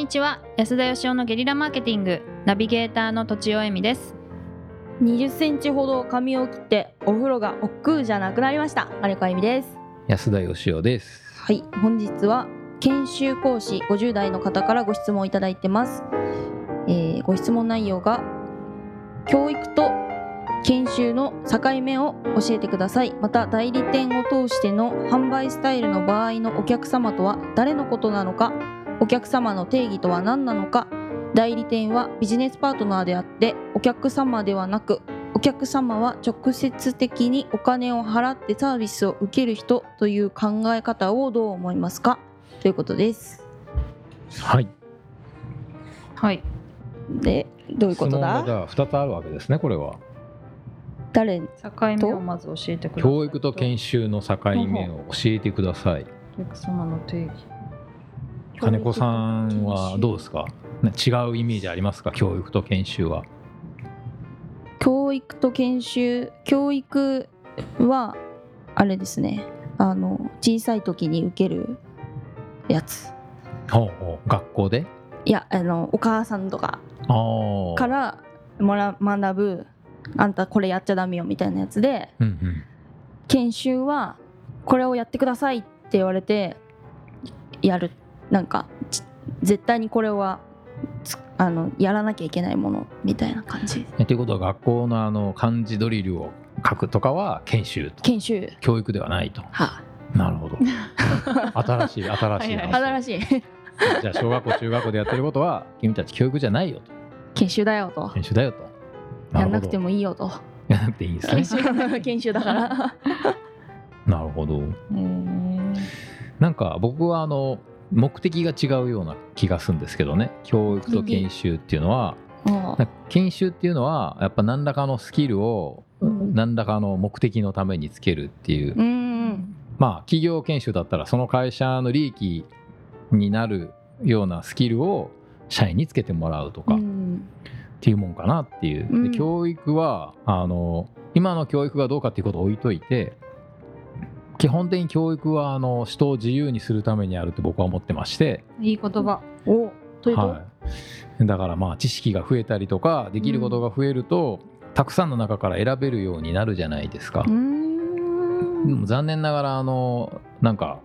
にちは。安田義雄のゲリラマーケティング。ナビゲーターの土地尾恵美です。20センチほど髪を切ってお風呂が億劫じゃなくなりました。金子あゆみです。安田義雄です。はい。本日は研修講師50代の方からご質問いただいてます、えーご質問内容が教育と研修の境目を教えてください。また代理店を通しての販売スタイルの場合のお客様とは誰のことなのかお客様の定義とは何なのか。代理店はビジネスパートナーであってお客様ではなくお客様は直接的にお金を払ってサービスを受ける人という考え方をどう思いますか？ということです。はい。はい。でどういうこと質問がだじゃあ2つあるわけですねこれは。誰境目をまず教えてください。教育と研修の境目を教えてください。お客様の定義金子さんはどうですか？ね。違うイメージありますか？教育と研修は。教育と研修？教育はあれですね。あの小さい時に受けるやつ。ほうほう。学校で？いやあのお母さんとかからもら学ぶあんたこれやっちゃダメよみたいなやつでうんうん。研修はこれをやってくださいって言われてやるなんかち絶対にこれはつあのやらなきゃいけないものみたいな感じ。えということは学校のあの漢字ドリルを書くとかは研修と研修。教育ではないと。はなるほど。新しい新しいはい新しい。じゃあ小学校中学校でやってることは君たち教育じゃないよと。研修だよと。研修だよと。やんなくてももいいよと。やらなくていいんですね。研修研修だから。なるほど。なんか僕はあの目的が違うような気がするんですけどね。教育と研修っていうのは。研修っていうのはやっぱ何らかのスキルをうん。何らかの目的のためにつけるっていう、うんまあ企業研修だったらその会社の利益になるようなスキルを社員につけてもらうとか。っうん。ていうもんかなっていう、でうん。教育はあの今の教育がどうかっていうことを置いといて基本的に教育はあの人を自由にするためにあるって僕は思ってまして、いい言葉。お。というと、はい、だからまあ知識が増えたりとかできることが増えると、たくさんの中から選べるようになるじゃないですか。う。ーん。でも残念ながらあのなんか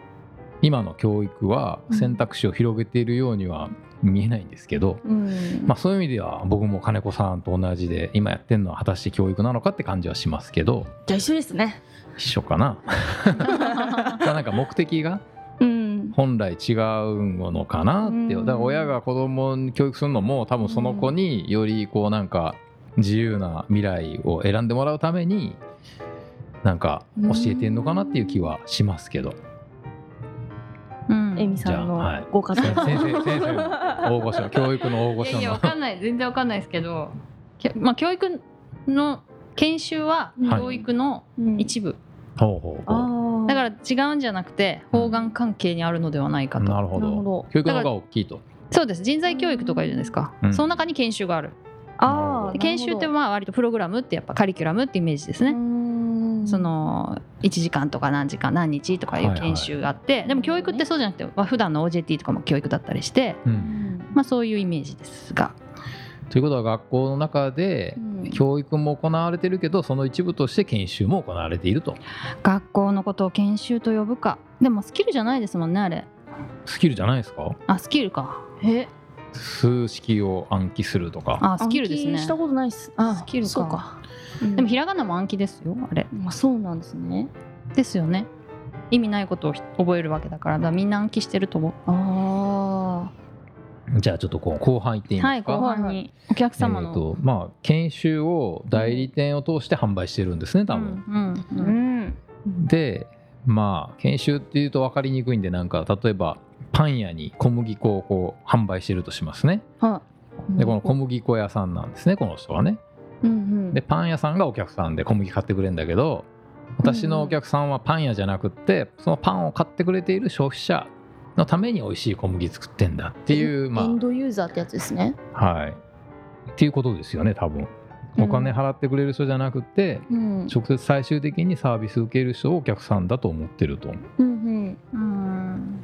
今の教育は選択肢を広げているようには見えないんですけど、うん。まあ、そういう意味では僕も金子さんと同じで今やってるのは果たして教育なのかって感じはしますけどじゃあ一緒ですね。一緒かな。まあなんか目的がうん。本来違うのかなってうんだから親が子供に教育するのも多分その子によりこう。なんか自由な未来を選んでもらうためになん。か教えてんのかなっていう気はしますけどうん。えみさんじゃあはい。のご家先庭生先生の大御所教育の大御所のいやいやわかんない。全然わかんないですけどまあ教育の研修ははい教育のうん一部、ほうほうほああだから違うんじゃなくて方眼関係にあるのではないかと、うなるほど。なるほど。教育の方が大きいと。そうです。人材教育とか言うじゃないですか、うん。その中に研修がある。あ研修ってまあ割とプログラムってやっぱカリキュラムってイメージですね、ねその1時間とか何時間何日とかいう研修があって、でも教育ってそうじゃなくて、まあ、普段の OJT とかも教育だったりして、うん。まあ、そういうイメージですが。ということは学校の中でうん。教育も行われてるけどその一部として研修も行われていると。学校のことを研修と呼ぶか。でもスキルじゃないですもんねあれ。スキルじゃないですか？あスキルか。え。数式を暗記するとか。あスキルですね。暗記したことないっす。あスキルか。そでもひらがなも暗記ですよあれ。まあそうなんですね。ですよね。意味ないことを覚えるわけだからだからみんな暗記してると思あじゃあちょっとこう後半いっていいうますか、はい後半に。お客様の、えーとまあ、研修を代理店を通して販売してるんですね多分。うんうんあううん。んでまあ研修っていうと分かりにくいんでなんか例えばパン屋に小麦粉をこう販売してるとしますね。はい。でこの小麦粉屋さんなんですねこの人はね。うんうん。でパン屋さんがお客さんで小麦買ってくれるんだけど私のお客さんはパン屋じゃなくってそのパンを買ってくれている消費者のために美味しい小麦作ってんだっていうまエンドユーザーってやつですね。あはい。っていうことですよね多分。お金払ってくれる人じゃなくて、うん。直接最終的にサービス受ける人をお客さんだと思ってると。うんうん。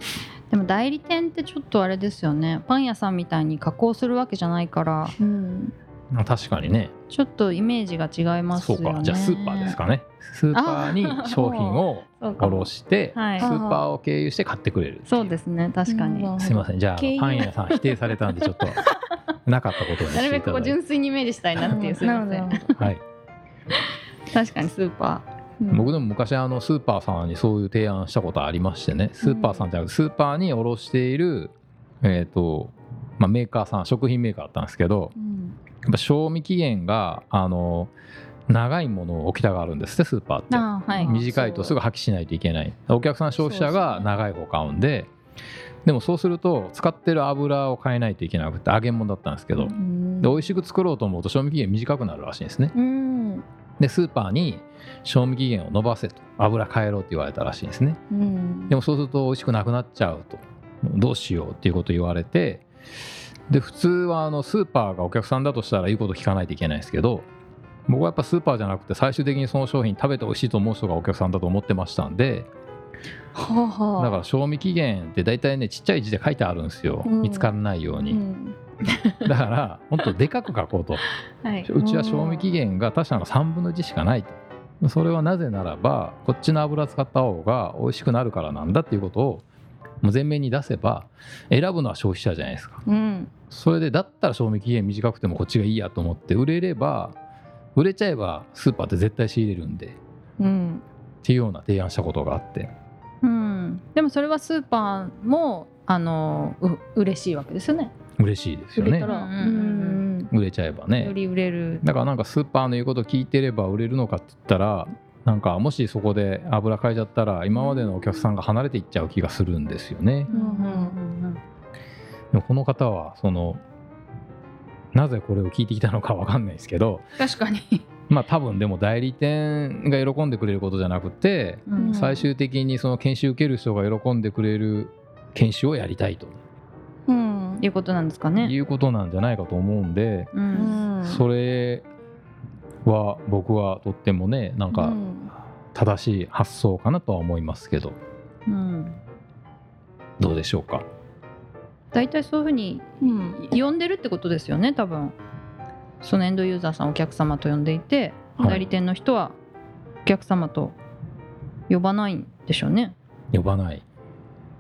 でも代理店ってちょっとあれですよね。パン屋さんみたいに加工するわけじゃないから。うん。まあ確かにね。ちょっとイメージが違いますそうよねか。じゃあスーパーですかね。スーパーに商品を卸して、はい。スーパーを経由して買ってくれるそうですね。確かに、うん。すいません。じゃあパン屋さん否定されたんでちょっと なかったことにしなるべく純粋にイメージしたいなっていう。すいませなるほどなるほはい。確かにスーパど僕でも昔あのスーパーさんにそういう提案したことありましてね。スーパーさんじゃなくてスーパーに卸している、えーとまあ、メーカーさん食品メーカーだったんですけどうんやっぱ賞味期限があの長いものを置きたがるんですってスーパーって。はい。うん短いとすぐ破棄しないといけない。お客さん消費者が長い方買うんで。でもそうすると使ってる油を変えないといけなくて揚げ物だったんですけど。うん。で美味しく作ろうと思うと賞味期限短くなるらしいんですね。うん。でスーパーに賞味期限を延ばせと油変えろって言われたらしいんですね。うん。でもそうすると美味しくなくなっちゃうと。どうしようっていうことを言われてで普通はあのスーパーがお客さんだとしたら言うこと聞かないといけないですけど僕はやっぱスーパーじゃなくて最終的にその商品食べて美味しいと思う人がお客さんだと思ってましたんでだから賞味期限って大体ねちっちゃい字で書いてあるんですよ。うん。見つからないように。うん。だからもっとでかく書こうと。はい。ううちは賞味期限が他社の3分の1しかないと。それはなぜならばこっちの油使った方が美味しくなるからなんだっていうことを前面に出せば選ぶのは消費者じゃないですか。うん。それでだったら賞味期限短くてもこっちがいいやと思って売れれば売れちゃえばスーパーって絶対仕入れるんでっうん。ていうような提案したことがあって。うん、でもそれはスーパーもあのう嬉しいわけですよね。嬉しいですよね。売れたら。うんうん売れちゃえばよねり売れる。だからなんかスーパーの言うこと聞いてれば売れるのかって言ったらなんかもしそこで油変えちゃったら今までのお客さんが離れていっちゃう気がするんですよね。うんうんうんでもこの方はそのなぜこれを聞いてきたのかわかんないですけど確かに、まあ多分でも代理店が喜んでくれることじゃなくてうん。最終的にその研修受ける人が喜んでくれる研修をやりたいと。うん。いうことなんですかね。いうことなんじゃないかと思うんでううんん。それは僕はとってもねなんかうん。正しい発想かなとは思いますけど。うん。どうでしょうか？大体そういうふうにうん。呼んでるってことですよね多分。そのエンドユーザーさんお客様と呼んでいて、はい。代理店の人はお客様と呼ばないんでしょうね。呼ばない。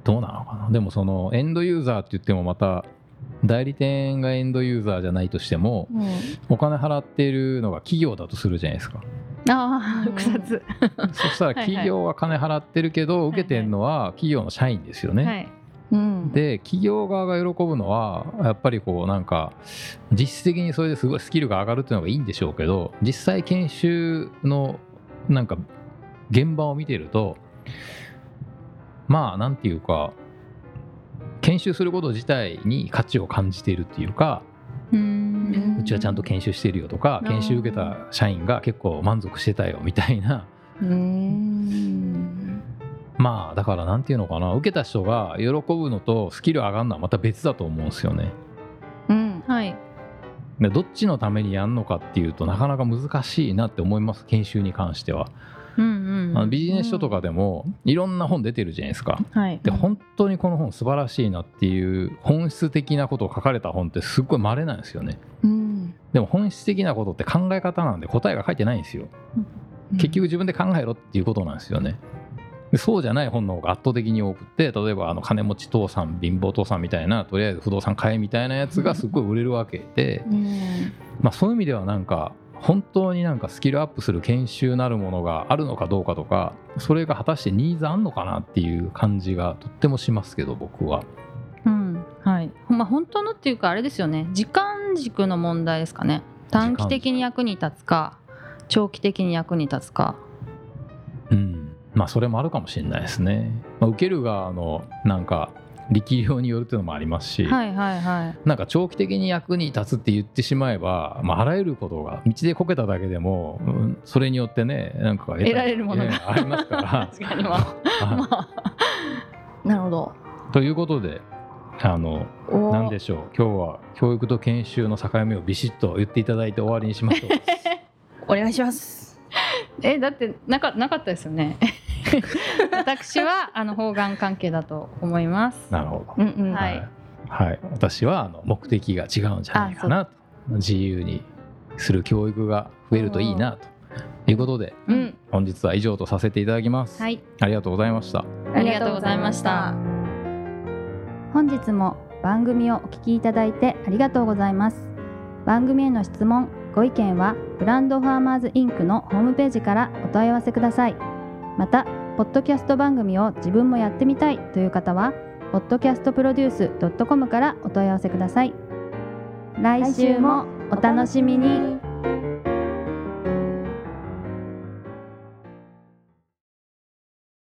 どうなのかな？でもそのエンドユーザーって言ってもまた代理店がエンドユーザーじゃないとしてもうん。お金払っているのが企業だとするじゃないですか。ああうん。複雑。そしたらはいはい企業が金払ってるけど受けてるのは企業の社員ですよね、はい。うん。で企業側が喜ぶのはやっぱりこうなんか実質的にそれですごいスキルが上がるっていうのがいいんでしょうけど実際研修のなんか現場を見てるとまあなんていうか研修すること自体に価値を感じているっていうかうちはちゃんと研修してるよとかうん。研修受けた社員が結構満足してたよみたいな。うんまあだからなんていうのかな。受けた人が喜ぶのとスキル上がるのはまた別だと思うんですよね。うん。はい。でどっちのためにやるのかっていうとなかなか難しいなって思います。研修に関しては、うんうん。あのビジネス書とかでもいろんな本出てるじゃないですか。はい。で本当にこの本素晴らしいなっていう本質的なことを書かれた本ってすっごい稀なんですよね。うん。でも本質的なことって考え方なんで答えが書いてないんですよ。結局自分で考えろっていうことなんですよね。でそうじゃない本の方が圧倒的に多くて例えばあの金持ち父さん貧乏父さんみたいなとりあえず不動産買えみたいなやつがすっごい売れるわけで、うん。まあ、そういう意味ではなんか本当になんかスキルアップする研修なるものがあるのかどうかとかそれが果たしてニーズあんのかなっていう感じがとってもしますけど僕はうんはい。まあ本当のっていうかあれですよね。時間軸の問題ですかね。短期的に役に立つか長期的に役に立つか。うんまあそれもあるかもしれないですね、まあ、受ける側のなんか力量によるっていうのもありますし、はいはいはい。なんか長期的に役に立つって言ってしまえば、まあ、あらゆることが道でこけただけでも、うんそれによってねなんか得られるものが。ええありますから。確かにまあ。はまあ。なるほど。いということであのお。何でしょう。今日は教育と研修の境目をビシッと言っていただいて終わりにしましょう。お願いします。えだってなかなかったですよね。私はあの方眼関係だと思います。なるほど。うんうん。はい。はい、私はあの目的が違うんじゃないかなと。自由にする教育が増えるといいなと。いうことでうん。本日は以上とさせていただきます、はい、ありがとうございました。ありがとうございました。本日も番組をお聞きいただいてありがとうございます。番組への質問ご意見はブランドファーマーズインクのホームページからお問い合わせくださいまたポッドキャスト番組を自分もやってみたいという方は podcastproduce.com からお問い合わせください。来週もお楽しみに。